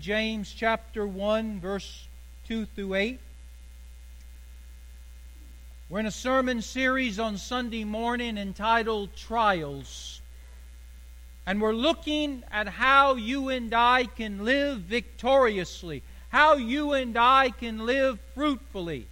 James chapter 1, verse 2 through 8. We're in a sermon series on Sunday morning entitled Trials. And we're looking at how you and I can live victoriously, how you and I can live fruitfully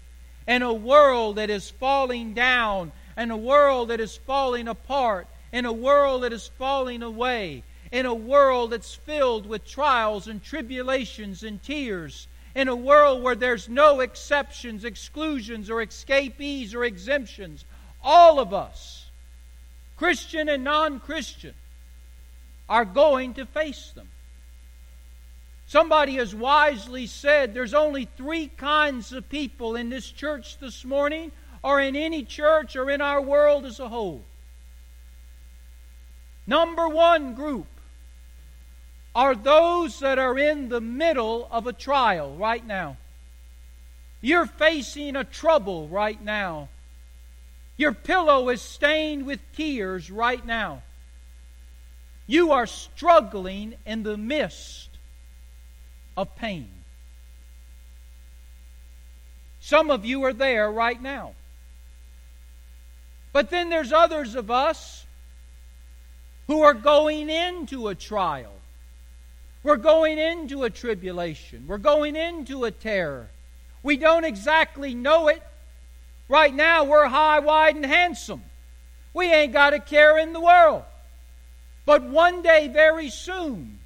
in a world that is falling down, in a world that is falling apart, in a world that is falling away in a world that's filled with trials and tribulations and tears, in a world where there's no exceptions, exclusions, or escapees or exemptions. All of us, Christian and non Christian, are going to face them. Somebody has wisely said there's only three kinds of people in this church this morning, or in any church, or in our world as a whole. Number one group are those that are in the middle of a trial right now. You're facing a trouble right now. Your pillow is stained with tears right now. You are struggling in the midst of pain. Some of you are there right now. But then there's others of us who are going into a trial. We're going into a tribulation. We're going into a terror. We don't exactly know it. Right now, we're high, wide, and handsome. We ain't got a care in the world. But one day, very soon,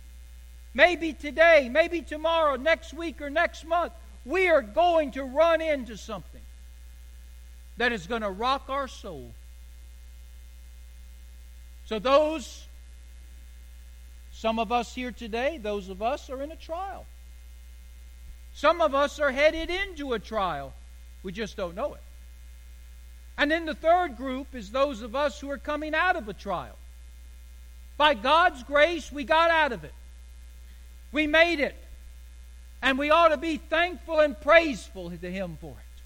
maybe today, maybe tomorrow, next week, or next month, we are going to run into something that is going to rock our soul. So, those some of us here today, those of us are in a trial. Some of us are headed into a trial. We just don't know it. And then the third group is those of us who are coming out of a trial. By God's grace, we got out of it. We made it. And we ought to be thankful and praiseful to Him for it.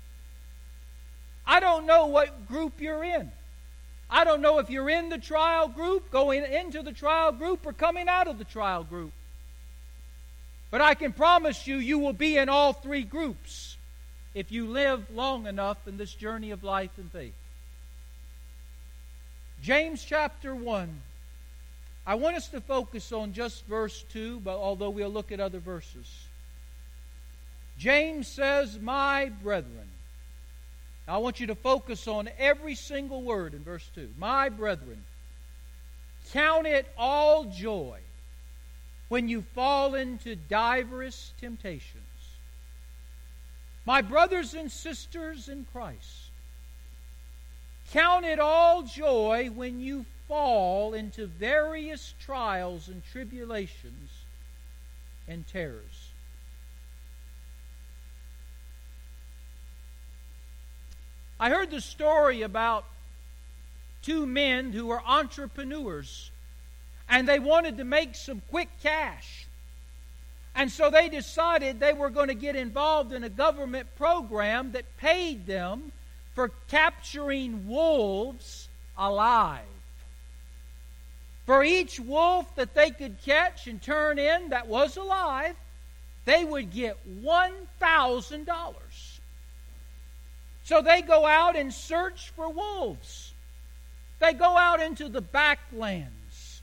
I don't know what group you're in. I don't know if you're in the trial group, going into the trial group, or coming out of the trial group. But I can promise you, you will be in all three groups if you live long enough in this journey of life and faith. James chapter 1. I want us to focus on just verse 2, but although we'll look at other verses. James says, My brethren, I want you to focus on every single word in verse 2. My brethren, count it all joy when you fall into divers temptations. My brothers and sisters in Christ, count it all joy when you fall into various trials and tribulations and terrors I heard the story about two men who were entrepreneurs and they wanted to make some quick cash. And so they decided they were going to get involved in a government program that paid them for capturing wolves alive. For each wolf that they could catch and turn in that was alive, they would get $1,000. So they go out and search for wolves. They go out into the backlands.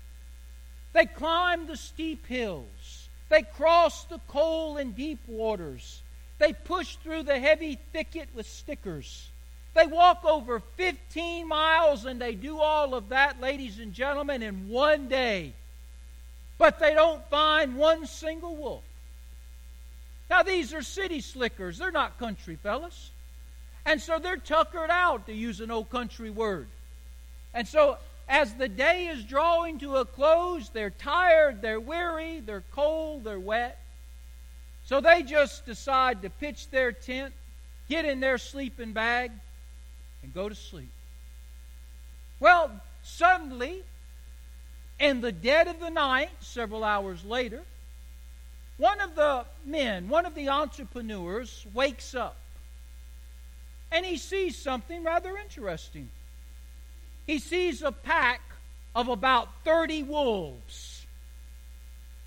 They climb the steep hills. They cross the cold and deep waters. They push through the heavy thicket with stickers. They walk over 15 miles and they do all of that, ladies and gentlemen, in one day. But they don't find one single wolf. Now, these are city slickers. They're not country fellas. And so they're tuckered out, to use an old country word. And so as the day is drawing to a close, they're tired, they're weary, they're cold, they're wet. So they just decide to pitch their tent, get in their sleeping bag, and go to sleep. Well, suddenly, in the dead of the night, several hours later, one of the men, one of the entrepreneurs, wakes up and he sees something rather interesting. He sees a pack of about 30 wolves.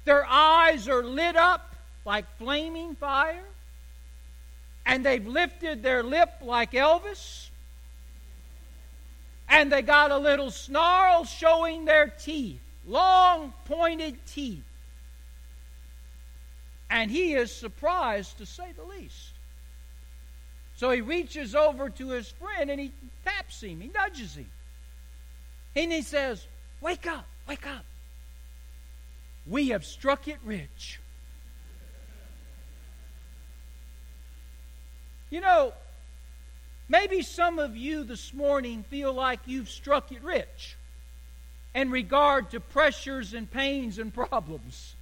Their eyes are lit up, like flaming fire, and they've lifted their lip like Elvis, and they got a little snarl showing their teeth, long pointed teeth. And he is surprised, to say the least. So he reaches over to his friend and he taps him, he nudges him. And he says, Wake up, wake up. We have struck it rich. You know, maybe some of you this morning feel like you've struck it rich in regard to pressures and pains and problems.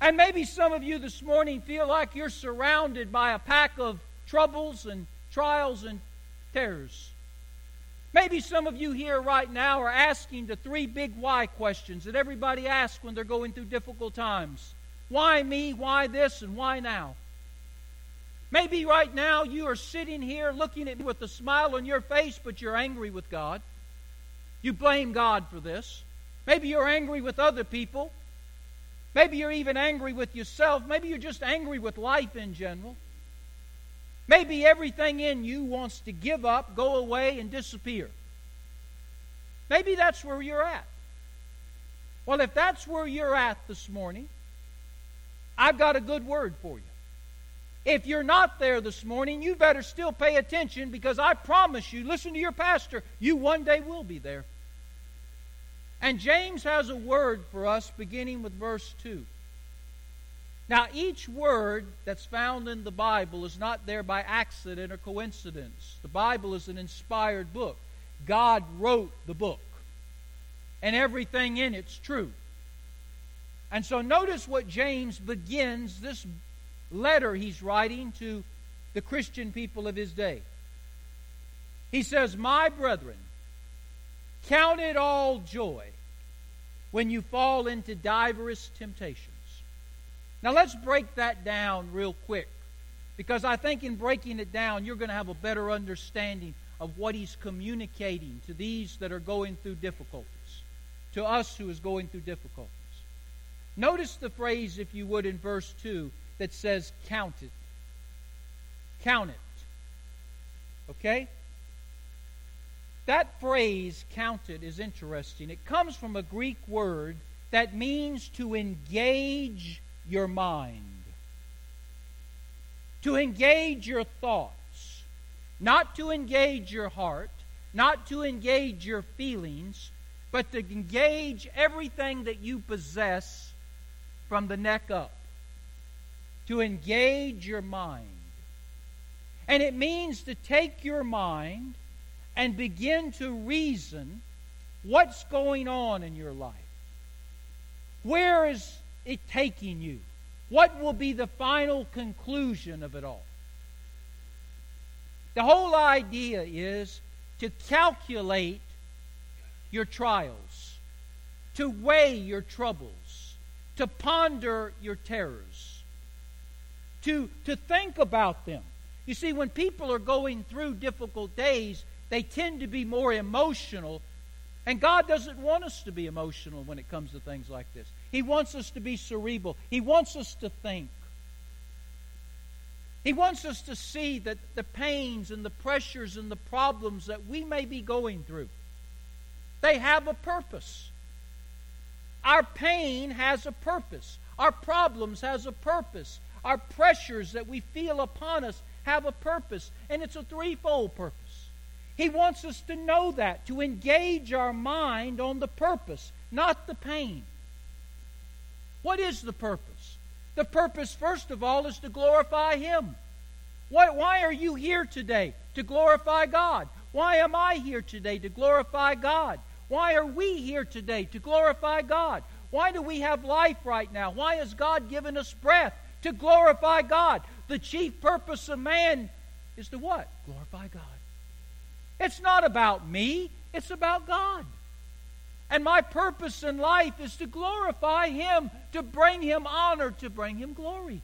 And maybe some of you this morning feel like you're surrounded by a pack of troubles and trials and terrors. Maybe some of you here right now are asking the three big why questions that everybody asks when they're going through difficult times why me, why this, and why now? Maybe right now you are sitting here looking at me with a smile on your face, but you're angry with God. You blame God for this. Maybe you're angry with other people. Maybe you're even angry with yourself. Maybe you're just angry with life in general. Maybe everything in you wants to give up, go away, and disappear. Maybe that's where you're at. Well, if that's where you're at this morning, I've got a good word for you. If you're not there this morning, you better still pay attention because I promise you, listen to your pastor, you one day will be there. And James has a word for us beginning with verse 2. Now, each word that's found in the Bible is not there by accident or coincidence. The Bible is an inspired book. God wrote the book, and everything in it's true. And so, notice what James begins this letter he's writing to the Christian people of his day. He says, My brethren, count it all joy when you fall into divers temptations now let's break that down real quick because I think in breaking it down, you're going to have a better understanding of what he's communicating to these that are going through difficulties, to us who is going through difficulties. Notice the phrase, if you would, in verse 2 that says, Count it. Count it. Okay? That phrase, counted, is interesting. It comes from a Greek word that means to engage your mind, to engage your thoughts, not to engage your heart, not to engage your feelings, but to engage everything that you possess from the neck up, to engage your mind. And it means to take your mind and begin to reason what's going on in your life. Where is it taking you? What will be the final conclusion of it all? The whole idea is to calculate your trials, to weigh your troubles, to ponder your terrors, to, to think about them. You see, when people are going through difficult days, they tend to be more emotional. And God doesn't want us to be emotional when it comes to things like this. He wants us to be cerebral. He wants us to think. He wants us to see that the pains and the pressures and the problems that we may be going through, they have a purpose. Our pain has a purpose. Our problems has a purpose. Our pressures that we feel upon us have a purpose, and it's a threefold purpose. He wants us to know that, to engage our mind on the purpose, not the pain. What is the purpose? The purpose, first of all, is to glorify Him. Why, why are you here today? To glorify God. Why am I here today? To glorify God. Why are we here today? To glorify God. Why do we have life right now? Why has God given us breath? To glorify God. The chief purpose of man is to what? Glorify God. It's not about me, it's about God. And my purpose in life is to glorify Him, to bring Him honor, to bring Him glory.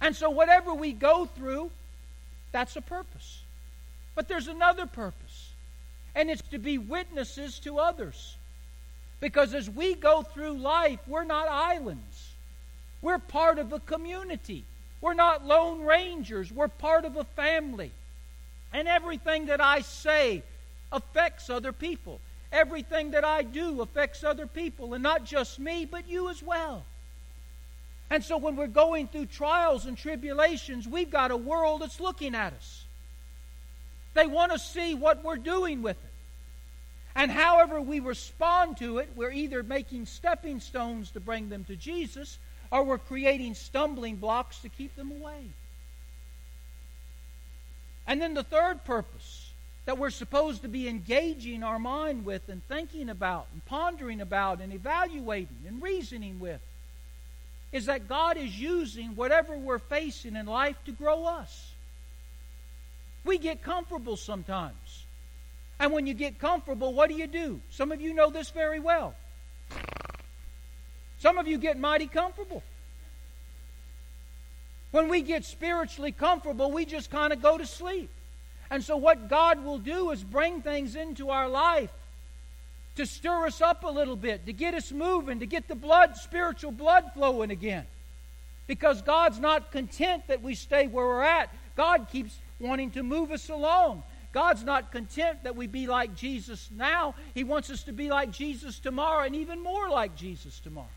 And so, whatever we go through, that's a purpose. But there's another purpose, and it's to be witnesses to others. Because as we go through life, we're not islands. We're part of a community. We're not lone rangers. We're part of a family. And everything that I say affects other people. Everything that I do affects other people, and not just me, but you as well. And so when we're going through trials and tribulations, we've got a world that's looking at us. They want to see what we're doing with it. And however we respond to it, we're either making stepping stones to bring them to Jesus or we're creating stumbling blocks to keep them away. And then the third purpose that we're supposed to be engaging our mind with and thinking about and pondering about and evaluating and reasoning with is that God is using whatever we're facing in life to grow us. We get comfortable sometimes. And when you get comfortable, what do you do? Some of you know this very well. Some of you get mighty comfortable. When we get spiritually comfortable, we just kind of go to sleep. And so, what God will do is bring things into our life to stir us up a little bit, to get us moving, to get the blood, spiritual blood flowing again. Because God's not content that we stay where we're at. God keeps wanting to move us along. God's not content that we be like Jesus now. He wants us to be like Jesus tomorrow and even more like Jesus tomorrow.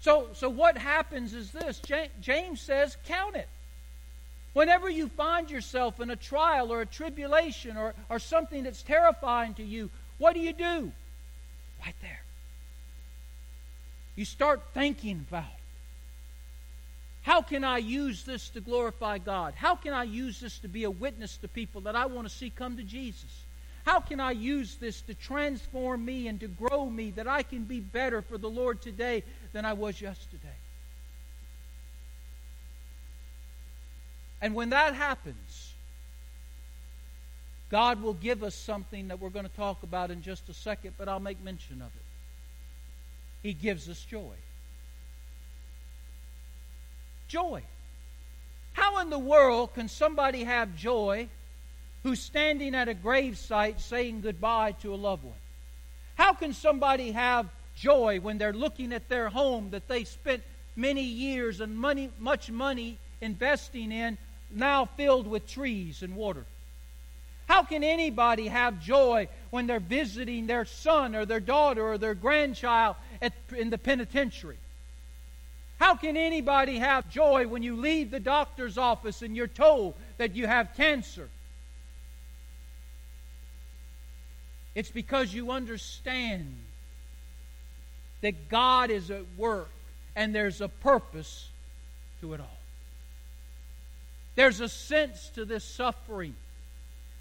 So, so what happens is this James says, count it. Whenever you find yourself in a trial or a tribulation or, or something that's terrifying to you, what do you do? Right there. You start thinking about how can I use this to glorify God? How can I use this to be a witness to people that I want to see come to Jesus? How can I use this to transform me and to grow me that I can be better for the Lord today than I was yesterday? And when that happens, God will give us something that we're going to talk about in just a second, but I'll make mention of it. He gives us joy. Joy. How in the world can somebody have joy who's standing at a gravesite saying goodbye to a loved one? How can somebody have joy when they're looking at their home that they spent many years and money, much money investing in, now filled with trees and water? How can anybody have joy when they're visiting their son or their daughter or their grandchild at, in the penitentiary? How can anybody have joy when you leave the doctor's office and you're told that you have cancer? It's because you understand that God is at work and there's a purpose to it all. There's a sense to this suffering.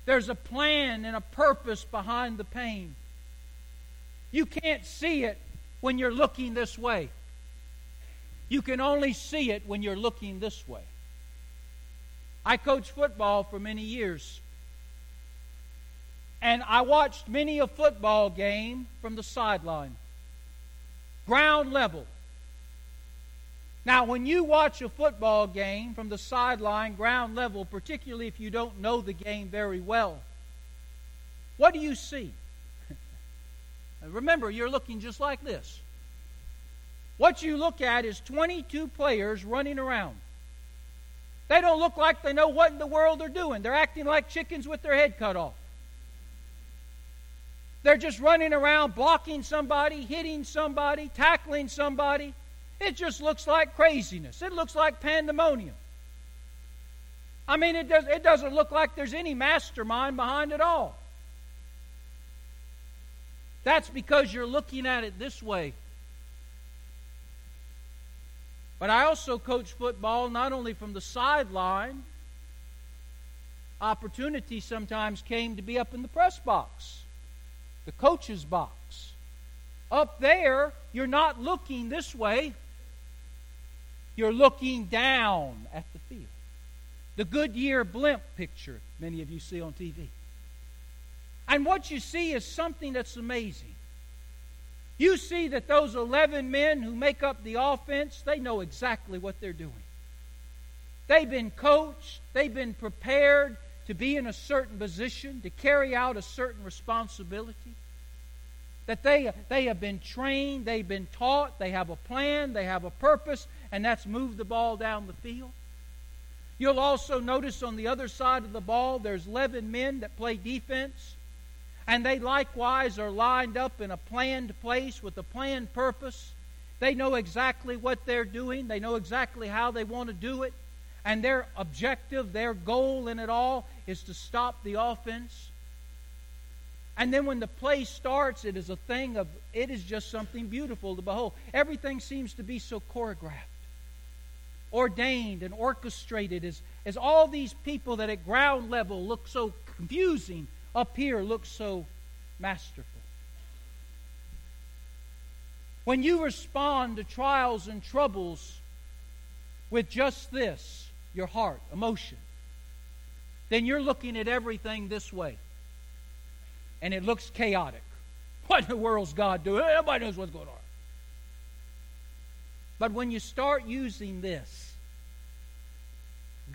There's a plan and a purpose behind the pain. You can't see it when you're looking this way. You can only see it when you're looking this way. I coached football for many years. And I watched many a football game from the sideline. Ground level. Now, when you watch a football game from the sideline, ground level, particularly if you don't know the game very well, what do you see? Remember, you're looking just like this. What you look at is 22 players running around. They don't look like they know what in the world they're doing. They're acting like chickens with their head cut off. They're just running around, blocking somebody, hitting somebody, tackling somebody. It just looks like craziness. It looks like pandemonium. I mean, it, does, it doesn't look like there's any mastermind behind it all. That's because you're looking at it this way but I also coach football not only from the sideline, opportunity sometimes came to be up in the press box, the coach's box. Up there, you're not looking this way, you're looking down at the field. The Goodyear blimp picture many of you see on TV. And what you see is something that's amazing. You see that those 11 men who make up the offense, they know exactly what they're doing. They've been coached, they've been prepared to be in a certain position, to carry out a certain responsibility. that they, they have been trained, they've been taught, they have a plan, they have a purpose, and that's move the ball down the field. You'll also notice on the other side of the ball, there's 11 men that play defense, and they likewise are lined up in a planned place with a planned purpose. They know exactly what they're doing, they know exactly how they want to do it, and their objective, their goal in it all is to stop the offense. And then when the play starts, it is a thing of, it is just something beautiful to behold. Everything seems to be so choreographed, ordained, and orchestrated as, as all these people that at ground level look so confusing up here look so masterful. When you respond to trials and troubles with just this, your heart, emotion, then you're looking at everything this way and it looks chaotic. What in the world's God doing? Nobody knows what's going on. But when you start using this,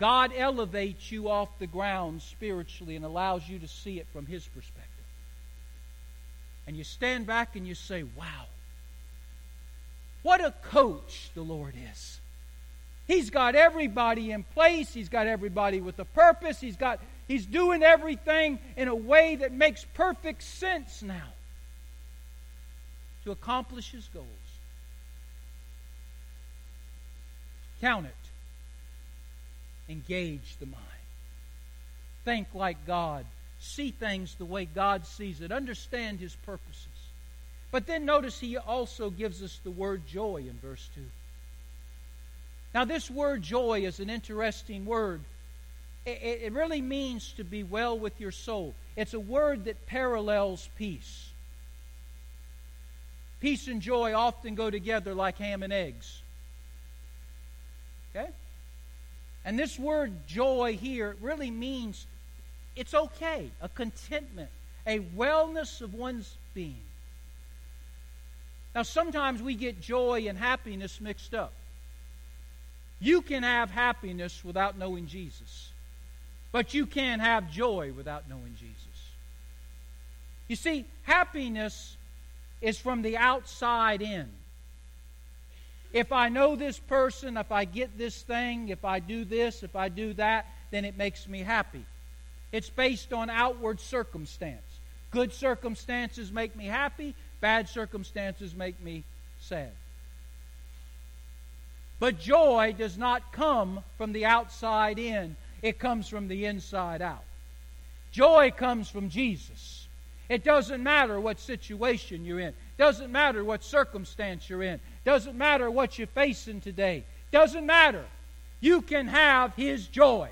God elevates you off the ground spiritually and allows you to see it from His perspective. And you stand back and you say, Wow, what a coach the Lord is. He's got everybody in place. He's got everybody with a purpose. He's got He's doing everything in a way that makes perfect sense now to accomplish his goals. Count it. Engage the mind. Think like God. See things the way God sees it. Understand his purposes. But then notice he also gives us the word joy in verse 2. Now, this word joy is an interesting word it, really means to be well with your soul. It's a word that parallels peace. Peace and joy often go together like ham and eggs. Okay? And this word joy here really means it's okay, a contentment, a wellness of one's being. Now, sometimes we get joy and happiness mixed up. You can have happiness without knowing Jesus. But you can't have joy without knowing Jesus. You see, happiness is from the outside in. If I know this person, if I get this thing, if I do this, if I do that, then it makes me happy. It's based on outward circumstance. Good circumstances make me happy, bad circumstances make me sad. But joy does not come from the outside in, it comes from the inside out. Joy comes from Jesus. It doesn't matter what situation you're in. Doesn't matter what circumstance you're in. Doesn't matter what you're facing today. Doesn't matter. You can have His joy.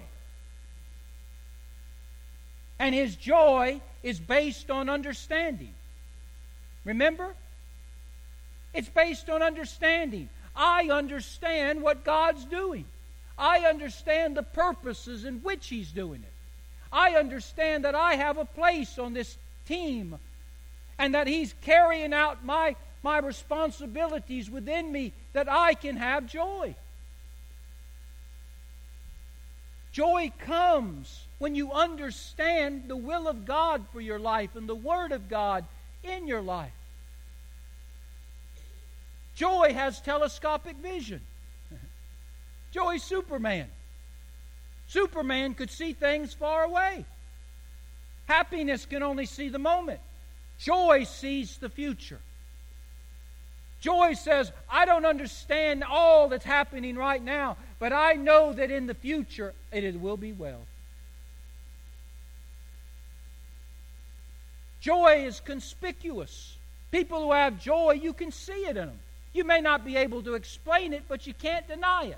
And His joy is based on understanding. Remember? It's based on understanding. I understand what God's doing. I understand the purposes in which He's doing it. I understand that I have a place on this team and that He's carrying out my, my responsibilities within me that I can have joy. Joy comes when you understand the will of God for your life and the Word of God in your life. Joy has telescopic vision. Joey's Superman. Superman could see things far away. Happiness can only see the moment. Joy sees the future. Joy says, I don't understand all that's happening right now, but I know that in the future it will be well. Joy is conspicuous. People who have joy, you can see it in them. You may not be able to explain it, but you can't deny it.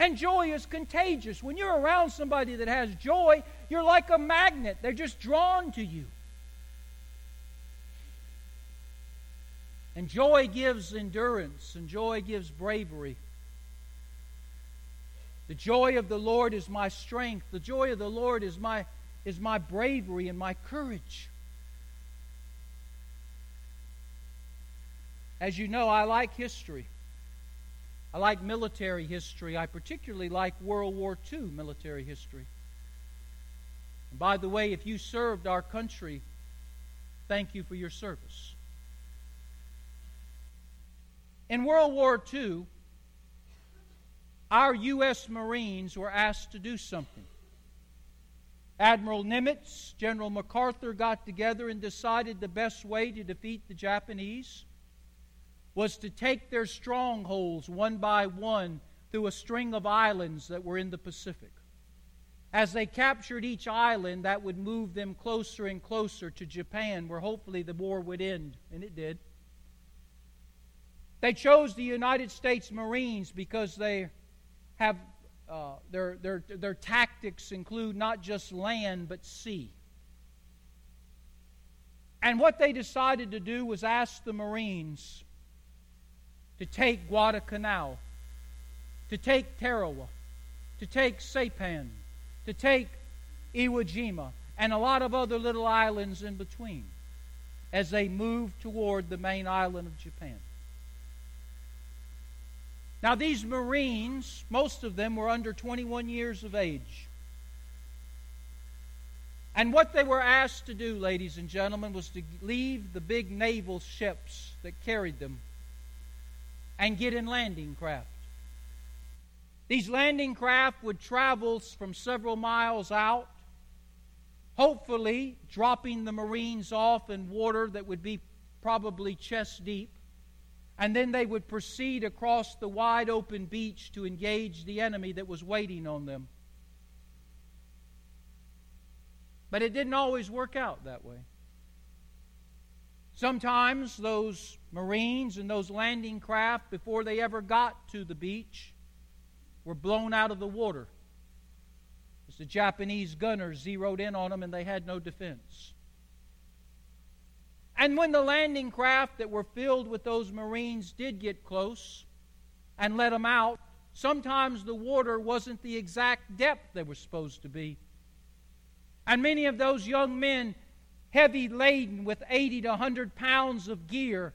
And joy is contagious. When you're around somebody that has joy, you're like a magnet, they're just drawn to you. And joy gives endurance, and joy gives bravery. The joy of the Lord is my strength. The joy of the Lord is my, is my bravery and my courage. As you know, I like history. I like military history. I particularly like World War II military history. And by the way, if you served our country Thank you for your service. In World War II, our U.S. Marines were asked to do something. Admiral Nimitz, General MacArthur got together and decided the best way to defeat the Japanese was to take their strongholds one by one through a string of islands that were in the Pacific. As they captured each island, that would move them closer and closer to Japan, where hopefully the war would end, and it did. They chose the United States Marines because they have uh, their, their, their tactics include not just land but sea. And what they decided to do was ask the Marines to take Guadalcanal, to take Tarawa, to take Saipan, to take Iwo Jima, and a lot of other little islands in between as they moved toward the main island of Japan. Now, these Marines, most of them were under 21 years of age. And what they were asked to do, ladies and gentlemen, was to leave the big naval ships that carried them and get in landing craft. These landing craft would travel from several miles out, hopefully dropping the Marines off in water that would be probably chest deep. And then they would proceed across the wide open beach to engage the enemy that was waiting on them. But it didn't always work out that way. Sometimes those Marines and those landing craft, before they ever got to the beach, were blown out of the water as the Japanese gunners zeroed in on them and they had no defense. And when the landing craft that were filled with those Marines did get close and let them out, sometimes the water wasn't the exact depth they were supposed to be. And many of those young men heavy laden with 80 to 100 pounds of gear,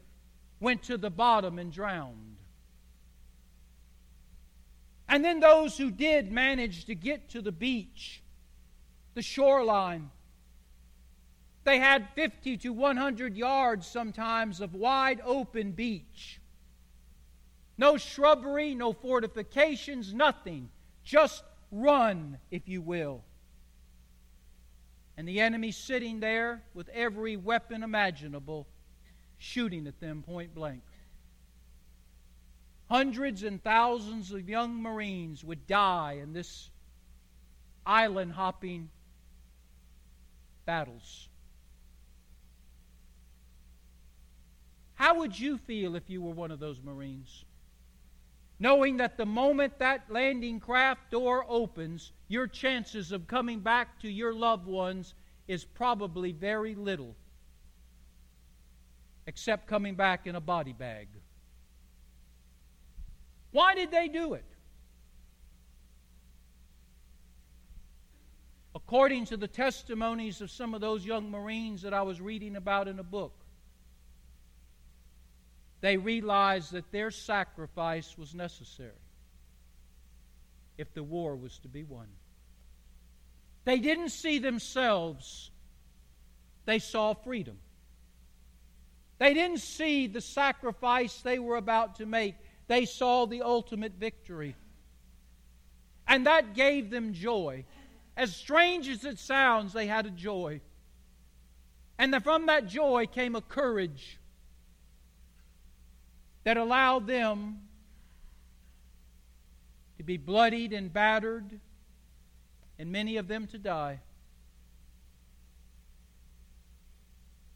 went to the bottom and drowned. And then those who did manage to get to the beach, the shoreline, they had 50 to 100 yards sometimes of wide open beach. No shrubbery, no fortifications, nothing. Just run, if you will and the enemy sitting there with every weapon imaginable, shooting at them point blank. Hundreds and thousands of young Marines would die in this island hopping battles. How would you feel if you were one of those Marines? knowing that the moment that landing craft door opens, your chances of coming back to your loved ones is probably very little, except coming back in a body bag. Why did they do it? According to the testimonies of some of those young Marines that I was reading about in a book, they realized that their sacrifice was necessary if the war was to be won. They didn't see themselves, they saw freedom. They didn't see the sacrifice they were about to make, they saw the ultimate victory. And that gave them joy. As strange as it sounds, they had a joy. And from that joy came a courage that allowed them to be bloodied and battered, and many of them to die.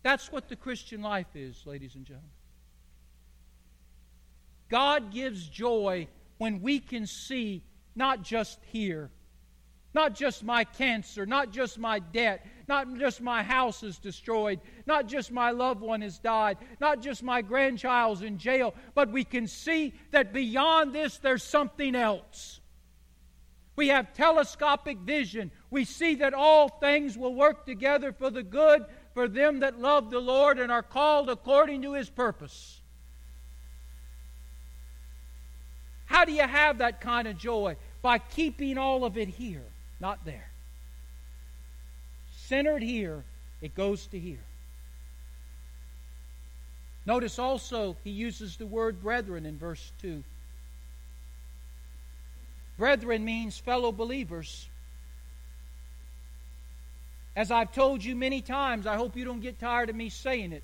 That's what the Christian life is, ladies and gentlemen. God gives joy when we can see not just here, not just my cancer, not just my debt, not just my house is destroyed, not just my loved one has died, not just my grandchild's in jail, but we can see that beyond this there's something else. We have telescopic vision. We see that all things will work together for the good for them that love the Lord and are called according to his purpose. How do you have that kind of joy? By keeping all of it here not there. Centered here, it goes to here. Notice also he uses the word brethren in verse 2. Brethren means fellow believers. As I've told you many times, I hope you don't get tired of me saying it.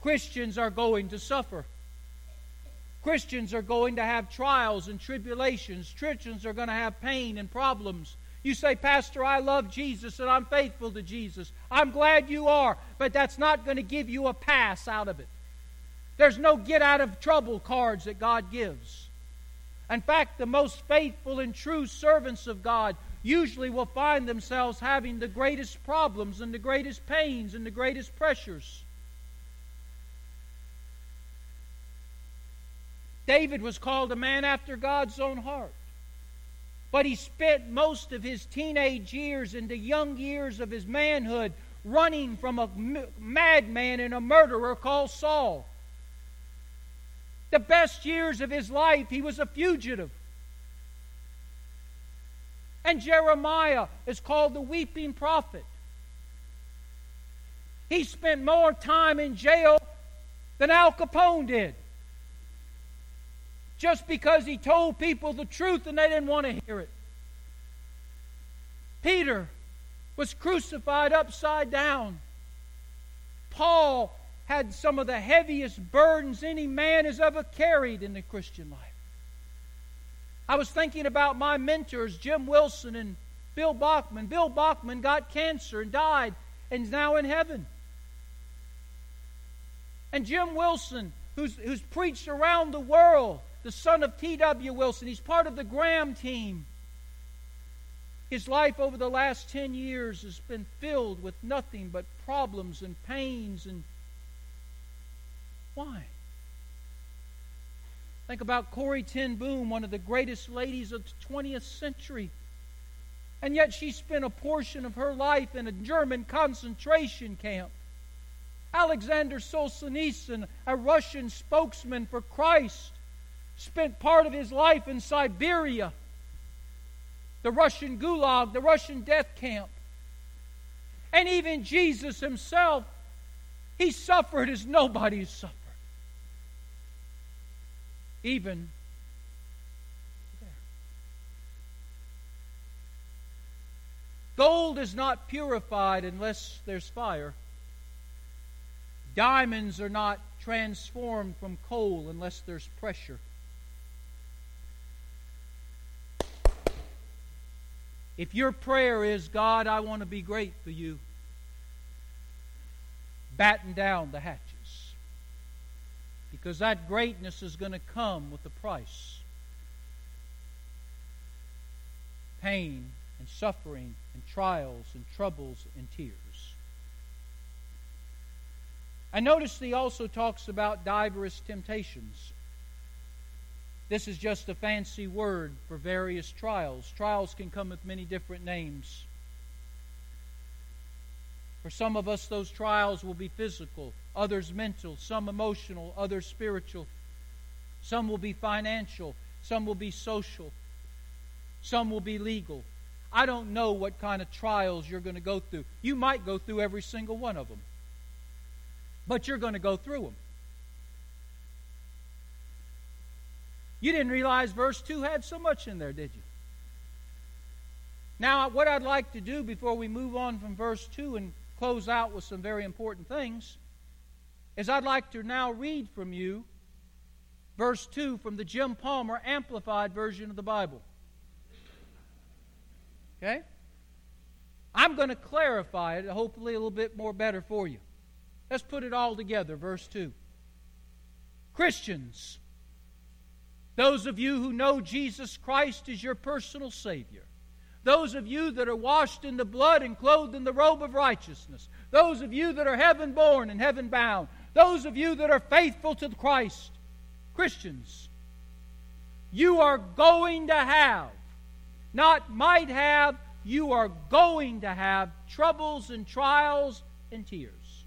Christians are going to suffer. Christians are going to have trials and tribulations. Christians are going to have pain and problems. You say, Pastor, I love Jesus and I'm faithful to Jesus. I'm glad you are, but that's not going to give you a pass out of it. There's no get out of trouble cards that God gives. In fact, the most faithful and true servants of God usually will find themselves having the greatest problems and the greatest pains and the greatest pressures. David was called a man after God's own heart. But he spent most of his teenage years and the young years of his manhood running from a madman and a murderer called Saul. The best years of his life, he was a fugitive. And Jeremiah is called the weeping prophet. He spent more time in jail than Al Capone did just because he told people the truth and they didn't want to hear it. Peter was crucified upside down. Paul had some of the heaviest burdens any man has ever carried in the Christian life. I was thinking about my mentors, Jim Wilson and Bill Bachman. Bill Bachman got cancer and died and is now in heaven. And Jim Wilson, who's, who's preached around the world, the son of T.W. Wilson. He's part of the Graham team. His life over the last 10 years has been filled with nothing but problems and pains and why? Think about Corrie ten Boom, one of the greatest ladies of the 20th century. And yet she spent a portion of her life in a German concentration camp. Alexander Solzhenitsyn, a Russian spokesman for Christ, spent part of his life in Siberia, the Russian gulag, the Russian death camp. And even Jesus himself, he suffered as nobody has suffered. Even. Gold is not purified unless there's fire. Diamonds are not transformed from coal unless there's pressure. If your prayer is, God, I want to be great for you, batten down the hatches. Because that greatness is going to come with a price pain and suffering and trials and troubles and tears. I notice he also talks about diverse temptations. This is just a fancy word for various trials. Trials can come with many different names. For some of us, those trials will be physical, others mental, some emotional, others spiritual. Some will be financial, some will be social, some will be legal. I don't know what kind of trials you're going to go through. You might go through every single one of them, but you're going to go through them. You didn't realize verse 2 had so much in there, did you? Now, what I'd like to do before we move on from verse 2 and close out with some very important things is I'd like to now read from you verse 2 from the Jim Palmer Amplified Version of the Bible. Okay? I'm going to clarify it, hopefully, a little bit more better for you. Let's put it all together. Verse 2. Christians those of you who know Jesus Christ as your personal Savior. Those of you that are washed in the blood and clothed in the robe of righteousness. Those of you that are heaven born and heaven bound. Those of you that are faithful to Christ. Christians, you are going to have, not might have, you are going to have troubles and trials and tears.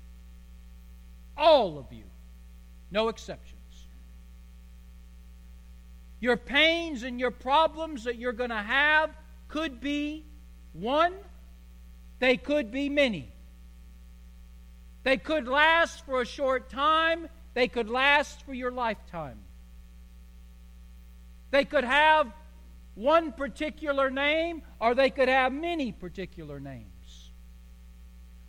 All of you, no exception. Your pains and your problems that you're going to have could be one, they could be many. They could last for a short time, they could last for your lifetime. They could have one particular name, or they could have many particular names.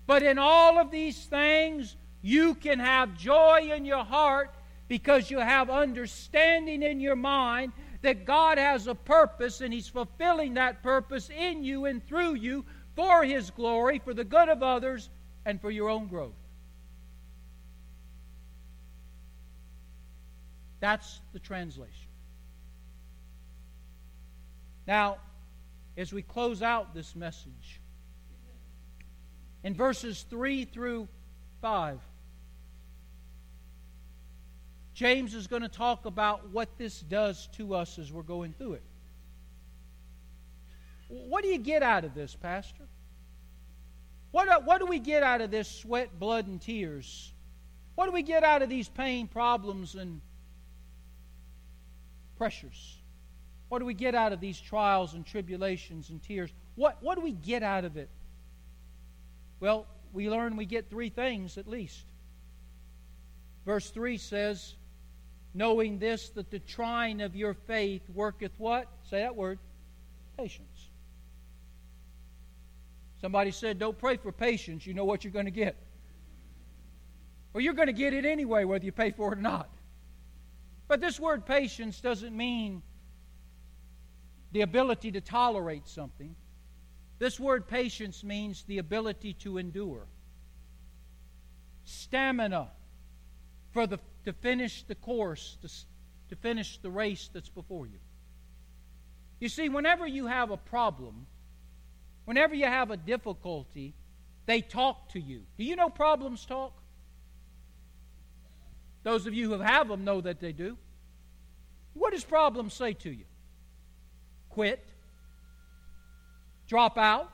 But in all of these things, you can have joy in your heart because you have understanding in your mind that God has a purpose and He's fulfilling that purpose in you and through you for His glory, for the good of others, and for your own growth. That's the translation. Now, as we close out this message, in verses 3 through 5, James is going to talk about what this does to us as we're going through it. What do you get out of this, Pastor? What, uh, what do we get out of this sweat, blood, and tears? What do we get out of these pain, problems, and pressures? What do we get out of these trials and tribulations and tears? What, what do we get out of it? Well, we learn we get three things at least. Verse 3 says, Knowing this, that the trying of your faith worketh what? Say that word. Patience. Somebody said, Don't pray for patience. You know what you're going to get. Well, you're going to get it anyway, whether you pay for it or not. But this word patience doesn't mean the ability to tolerate something. This word patience means the ability to endure, stamina for the, to finish the course, to, to finish the race that's before you. You see, whenever you have a problem, whenever you have a difficulty, they talk to you. Do you know problems talk? Those of you who have them know that they do. What does problems say to you? quit, drop out,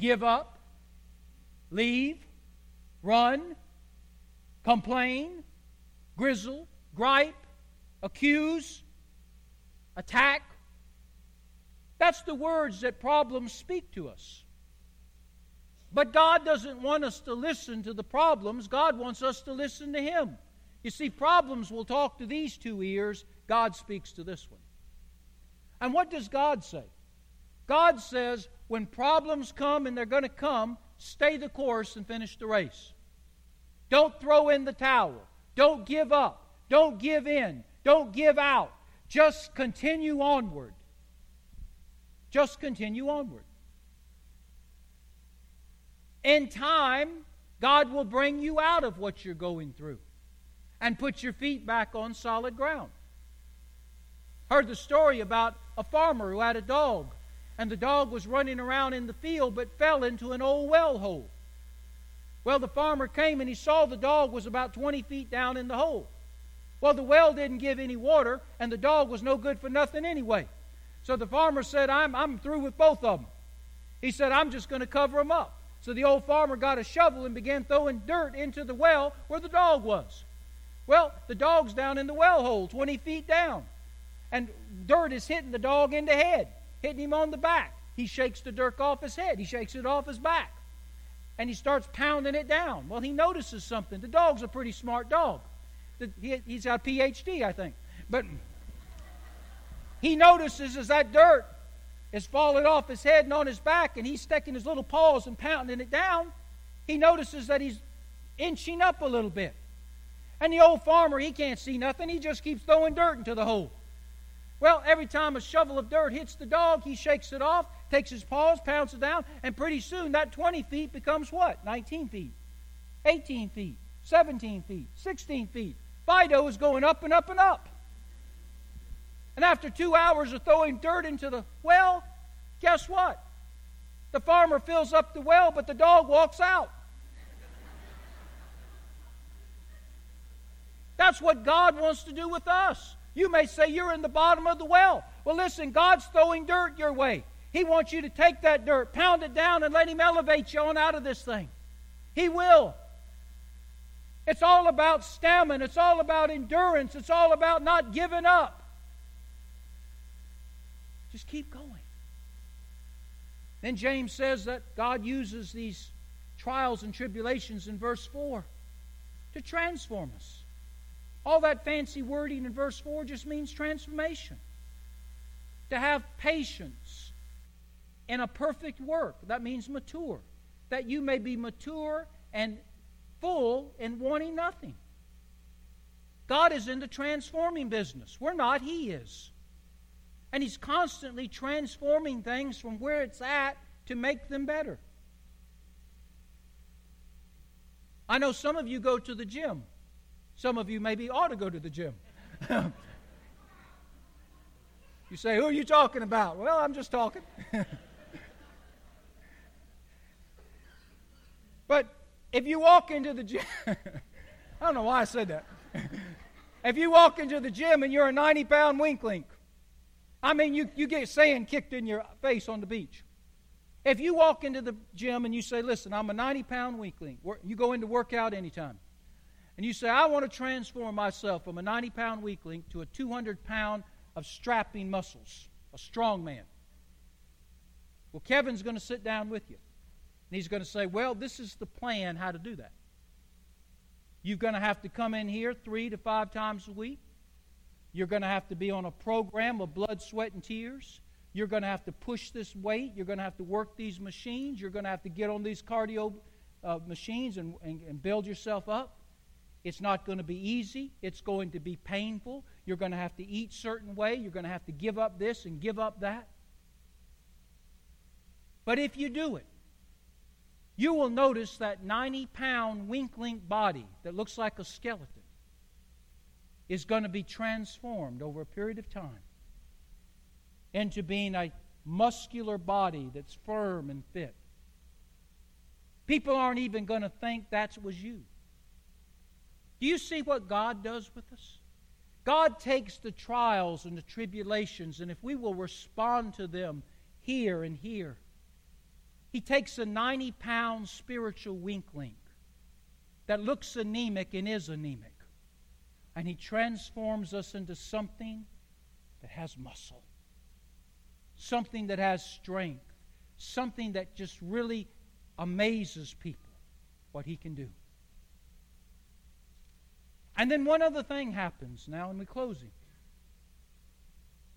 give up, leave, run, complain, grizzle, gripe, accuse, attack. That's the words that problems speak to us. But God doesn't want us to listen to the problems, God wants us to listen to Him. You see, problems will talk to these two ears, God speaks to this one. And what does God say? God says, when problems come and they're going to come, stay the course and finish the race. Don't throw in the towel. Don't give up. Don't give in. Don't give out. Just continue onward. Just continue onward. In time, God will bring you out of what you're going through and put your feet back on solid ground. Heard the story about a farmer who had a dog, and the dog was running around in the field but fell into an old well hole. Well, the farmer came and he saw the dog was about 20 feet down in the hole. Well, the well didn't give any water, and the dog was no good for nothing anyway. So the farmer said, I'm, I'm through with both of them. He said, I'm just going to cover them up. So the old farmer got a shovel and began throwing dirt into the well where the dog was. Well, the dog's down in the well hole, 20 feet down and dirt is hitting the dog in the head, hitting him on the back. He shakes the dirt off his head, he shakes it off his back, and he starts pounding it down. Well, he notices something. The dog's a pretty smart dog. He's got a PhD, I think. But he notices as that dirt is falling off his head and on his back, and he's sticking his little paws and pounding it down, he notices that he's inching up a little bit. And the old farmer, he can't see nothing. He just keeps throwing dirt into the hole. Well, every time a shovel of dirt hits the dog, he shakes it off, takes his paws, pounds it down, and pretty soon that 20 feet becomes what? 19 feet, 18 feet, 17 feet, 16 feet. Fido is going up and up and up. And after two hours of throwing dirt into the well, guess what? The farmer fills up the well, but the dog walks out. That's what God wants to do with us. You may say you're in the bottom of the well. Well, listen, God's throwing dirt your way. He wants you to take that dirt, pound it down, and let Him elevate you on out of this thing. He will. It's all about stamina, it's all about endurance, it's all about not giving up. Just keep going. Then James says that God uses these trials and tribulations in verse 4? To transform us. All that fancy wording in verse 4 just means transformation. To have patience in a perfect work. That means mature. That you may be mature and full and wanting nothing. God is in the transforming business. We're not, He is. And He's constantly transforming things from where it's at to make them better. I know some of you go to the gym. Some of you maybe ought to go to the gym. you say, Who are you talking about? Well, I'm just talking. but if you walk into the gym, I don't know why I said that. if you walk into the gym and you're a 90 pound weakling, I mean, you, you get sand kicked in your face on the beach. If you walk into the gym and you say, Listen, I'm a 90 pound weakling, you go into workout anytime, and you say, I want to transform myself from a 90 pound weakling to a 200 pound of strapping muscles, a strong man. Well, Kevin's going to sit down with you. And he's going to say, Well, this is the plan how to do that. You're going to have to come in here three to five times a week. You're going to have to be on a program of blood, sweat, and tears. You're going to have to push this weight. You're going to have to work these machines. You're going to have to get on these cardio uh, machines and, and, and build yourself up. It's not going to be easy. It's going to be painful. You're going to have to eat certain way. You're going to have to give up this and give up that. But if you do it, you will notice that 90 pound wink link body that looks like a skeleton is going to be transformed over a period of time into being a muscular body that's firm and fit. People aren't even going to think that was you. Do you see what God does with us? God takes the trials and the tribulations, and if we will respond to them here and here, he takes a 90 pound spiritual weakling that looks anemic and is anemic, and he transforms us into something that has muscle, something that has strength, something that just really amazes people what he can do. And then one other thing happens now in the closing.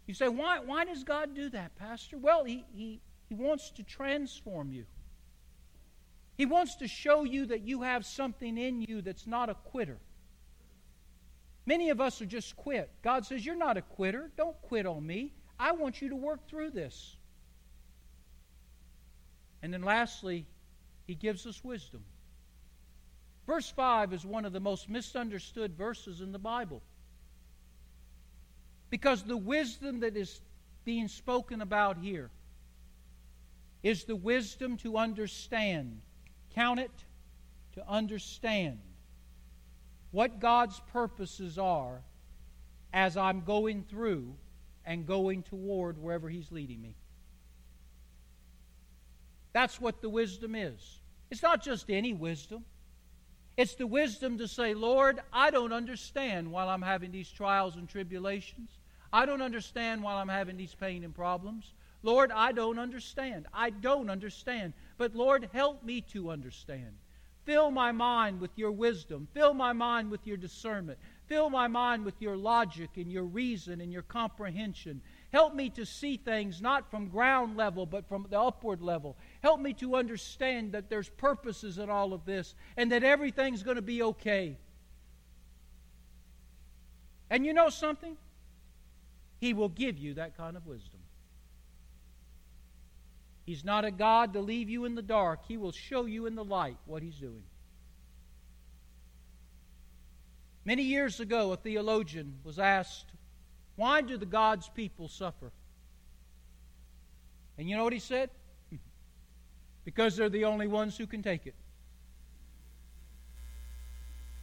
You say, why, why does God do that, Pastor? Well, he, he, he wants to transform you. He wants to show you that you have something in you that's not a quitter. Many of us are just quit. God says, You're not a quitter. Don't quit on me. I want you to work through this. And then lastly, He gives us wisdom. Verse 5 is one of the most misunderstood verses in the Bible. Because the wisdom that is being spoken about here is the wisdom to understand. Count it to understand what God's purposes are as I'm going through and going toward wherever He's leading me. That's what the wisdom is. It's not just any wisdom. It's the wisdom to say, Lord, I don't understand while I'm having these trials and tribulations. I don't understand while I'm having these pain and problems. Lord, I don't understand. I don't understand. But Lord, help me to understand. Fill my mind with your wisdom. Fill my mind with your discernment. Fill my mind with your logic and your reason and your comprehension. Help me to see things not from ground level, but from the upward level. Help me to understand that there's purposes in all of this and that everything's going to be okay. And you know something? He will give you that kind of wisdom. He's not a God to leave you in the dark. He will show you in the light what He's doing. Many years ago, a theologian was asked, Why do the God's people suffer? And you know what he said? because they're the only ones who can take it.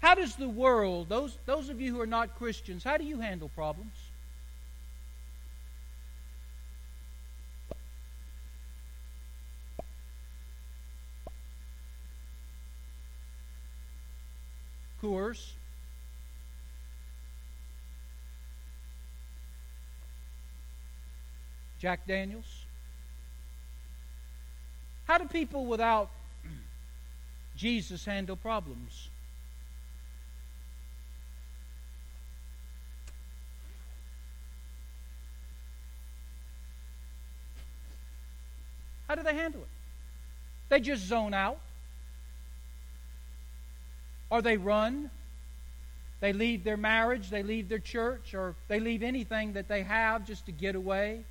How does the world, those, those of you who are not Christians, how do you handle problems? Coors. Jack Daniels. How do people without Jesus handle problems. How do they handle it? They just zone out. Or they run. They leave their marriage, they leave their church, or they leave anything that they have just to get away.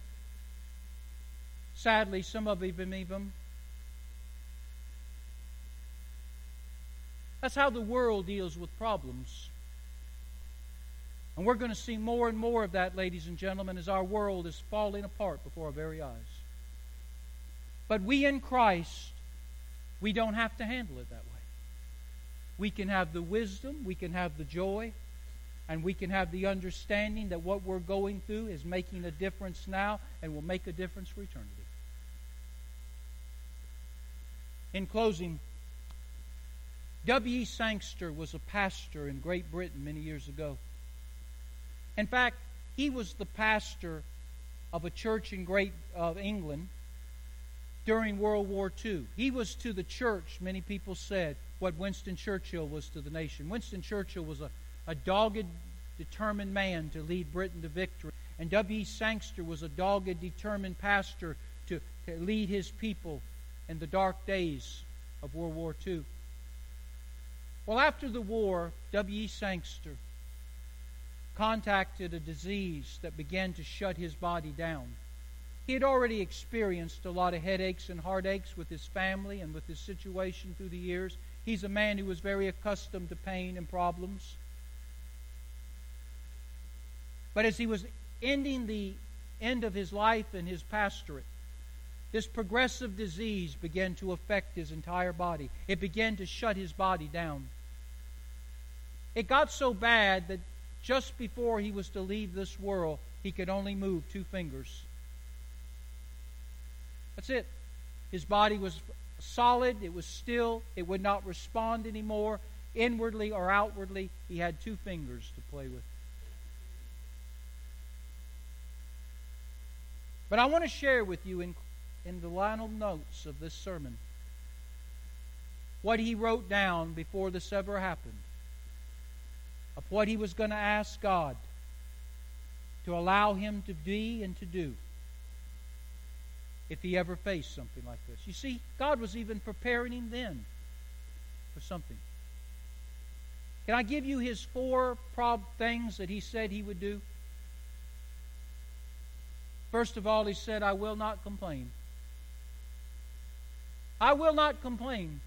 Sadly, some of them even. That's how the world deals with problems. And we're going to see more and more of that, ladies and gentlemen, as our world is falling apart before our very eyes. But we in Christ, we don't have to handle it that way. We can have the wisdom, we can have the joy, and we can have the understanding that what we're going through is making a difference now and will make a difference for eternity. In closing, W.E. Sangster was a pastor in Great Britain many years ago. In fact, he was the pastor of a church in Great uh, England during World War II. He was to the church, many people said, what Winston Churchill was to the nation. Winston Churchill was a, a dogged, determined man to lead Britain to victory. And W.E. Sangster was a dogged, determined pastor to, to lead his people in the dark days of World War II. Well, after the war, W.E. Sangster contacted a disease that began to shut his body down. He had already experienced a lot of headaches and heartaches with his family and with his situation through the years. He's a man who was very accustomed to pain and problems. But as he was ending the end of his life and his pastorate, this progressive disease began to affect his entire body. It began to shut his body down. It got so bad that just before he was to leave this world, he could only move two fingers. That's it. His body was solid, it was still, it would not respond anymore, inwardly or outwardly. He had two fingers to play with. But I want to share with you in, in the final notes of this sermon what he wrote down before this ever happened of what he was going to ask God to allow him to be and to do if he ever faced something like this. You see, God was even preparing him then for something. Can I give you his four prob things that he said he would do? First of all, he said, I will not complain. I will not complain.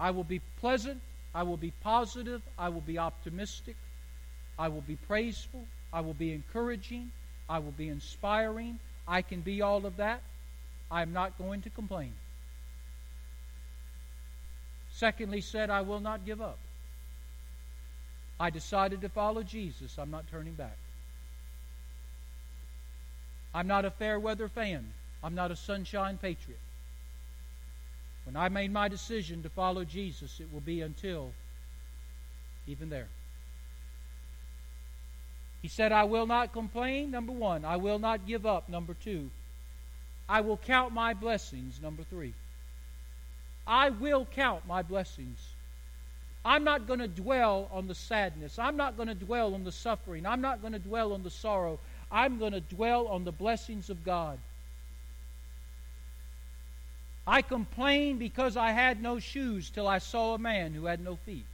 I will be pleasant. I will be positive. I will be optimistic. I will be praiseful. I will be encouraging. I will be inspiring. I can be all of that. I'm not going to complain. Secondly, said, I will not give up. I decided to follow Jesus. I'm not turning back. I'm not a fair weather fan. I'm not a sunshine patriot. When I made my decision to follow Jesus, it will be until even there. He said, I will not complain, number one. I will not give up, number two. I will count my blessings, number three. I will count my blessings. I'm not going to dwell on the sadness. I'm not going to dwell on the suffering. I'm not going to dwell on the sorrow. I'm going to dwell on the blessings of God. I complained because I had no shoes till I saw a man who had no feet.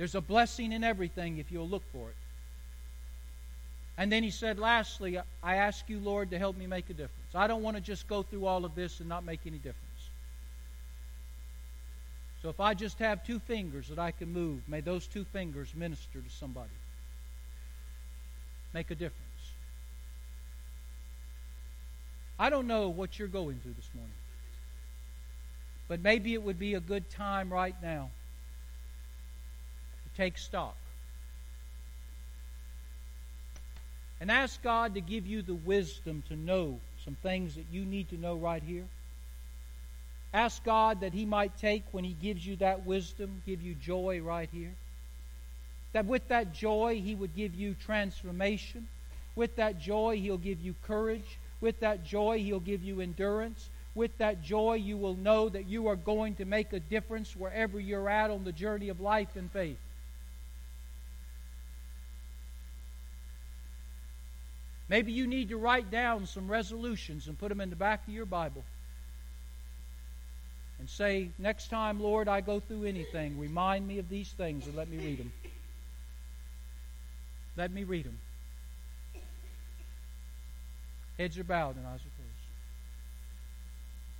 There's a blessing in everything if you'll look for it. And then he said, Lastly, I ask you, Lord, to help me make a difference. I don't want to just go through all of this and not make any difference. So if I just have two fingers that I can move, may those two fingers minister to somebody. Make a difference. I don't know what you're going through this morning. But maybe it would be a good time right now take stock. And ask God to give you the wisdom to know some things that you need to know right here. Ask God that He might take, when He gives you that wisdom, give you joy right here. That with that joy, He would give you transformation. With that joy, He'll give you courage. With that joy, He'll give you endurance. With that joy, you will know that you are going to make a difference wherever you're at on the journey of life and faith. Maybe you need to write down some resolutions and put them in the back of your Bible. And say, next time, Lord, I go through anything, remind me of these things and let me read them. Let me read them. Heads are bowed and are closed.